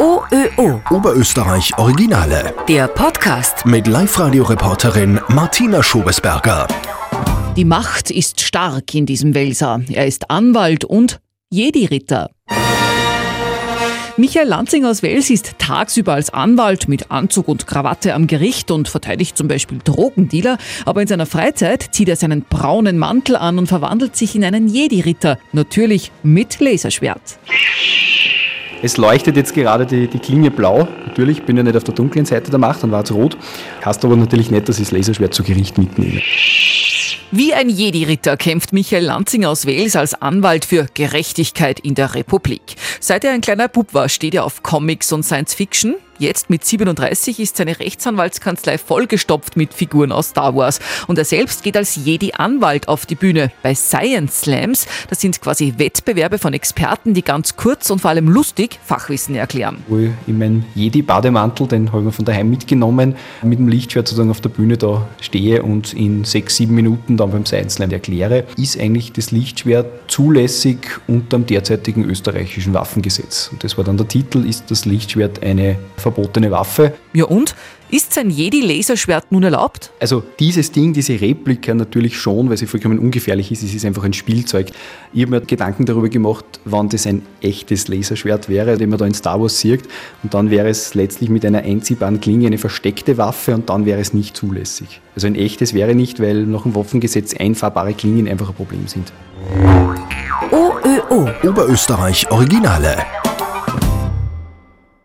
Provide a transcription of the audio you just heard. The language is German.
OÖO. Oberösterreich Originale. Der Podcast. Mit Live-Radio-Reporterin Martina Schobesberger. Die Macht ist stark in diesem Welser. Er ist Anwalt und Jedi-Ritter. Michael Lanzing aus Wels ist tagsüber als Anwalt mit Anzug und Krawatte am Gericht und verteidigt zum Beispiel Drogendealer, aber in seiner Freizeit zieht er seinen braunen Mantel an und verwandelt sich in einen Jedi-Ritter, natürlich mit Laserschwert. Es leuchtet jetzt gerade die, die Klinge blau. Natürlich bin ich nicht auf der dunklen Seite der Macht, dann war es rot. Heißt aber natürlich nicht, dass ich das Laserschwert zu Gericht mitnehme. Wie ein Jedi-Ritter kämpft Michael Lanzing aus Wales als Anwalt für Gerechtigkeit in der Republik. Seit er ein kleiner Bub war, steht er auf Comics und Science Fiction. Jetzt mit 37 ist seine Rechtsanwaltskanzlei vollgestopft mit Figuren aus Star Wars. Und er selbst geht als Jedi-Anwalt auf die Bühne bei Science Slams. Das sind quasi Wettbewerbe von Experten, die ganz kurz und vor allem lustig Fachwissen erklären. Wo ich in meinem Jedi-Bademantel, den habe ich mir von daheim mitgenommen, mit dem Lichtschwert sozusagen auf der Bühne da stehe und in sechs, sieben Minuten dann beim Science Slam erkläre, ist eigentlich das Lichtschwert zulässig unter dem derzeitigen österreichischen Waffengesetz. Und das war dann der Titel, ist das Lichtschwert eine verbotene Waffe. Ja und? Ist sein Jedi-Laserschwert nun erlaubt? Also dieses Ding, diese Replika natürlich schon, weil sie vollkommen ungefährlich ist. Es ist einfach ein Spielzeug. Ich habe mir Gedanken darüber gemacht, wann das ein echtes Laserschwert wäre, den man da in Star Wars sieht. Und dann wäre es letztlich mit einer einziehbaren Klinge eine versteckte Waffe und dann wäre es nicht zulässig. Also ein echtes wäre nicht, weil nach dem Waffengesetz einfahrbare Klingen einfach ein Problem sind. OÖO. Oberösterreich Originale.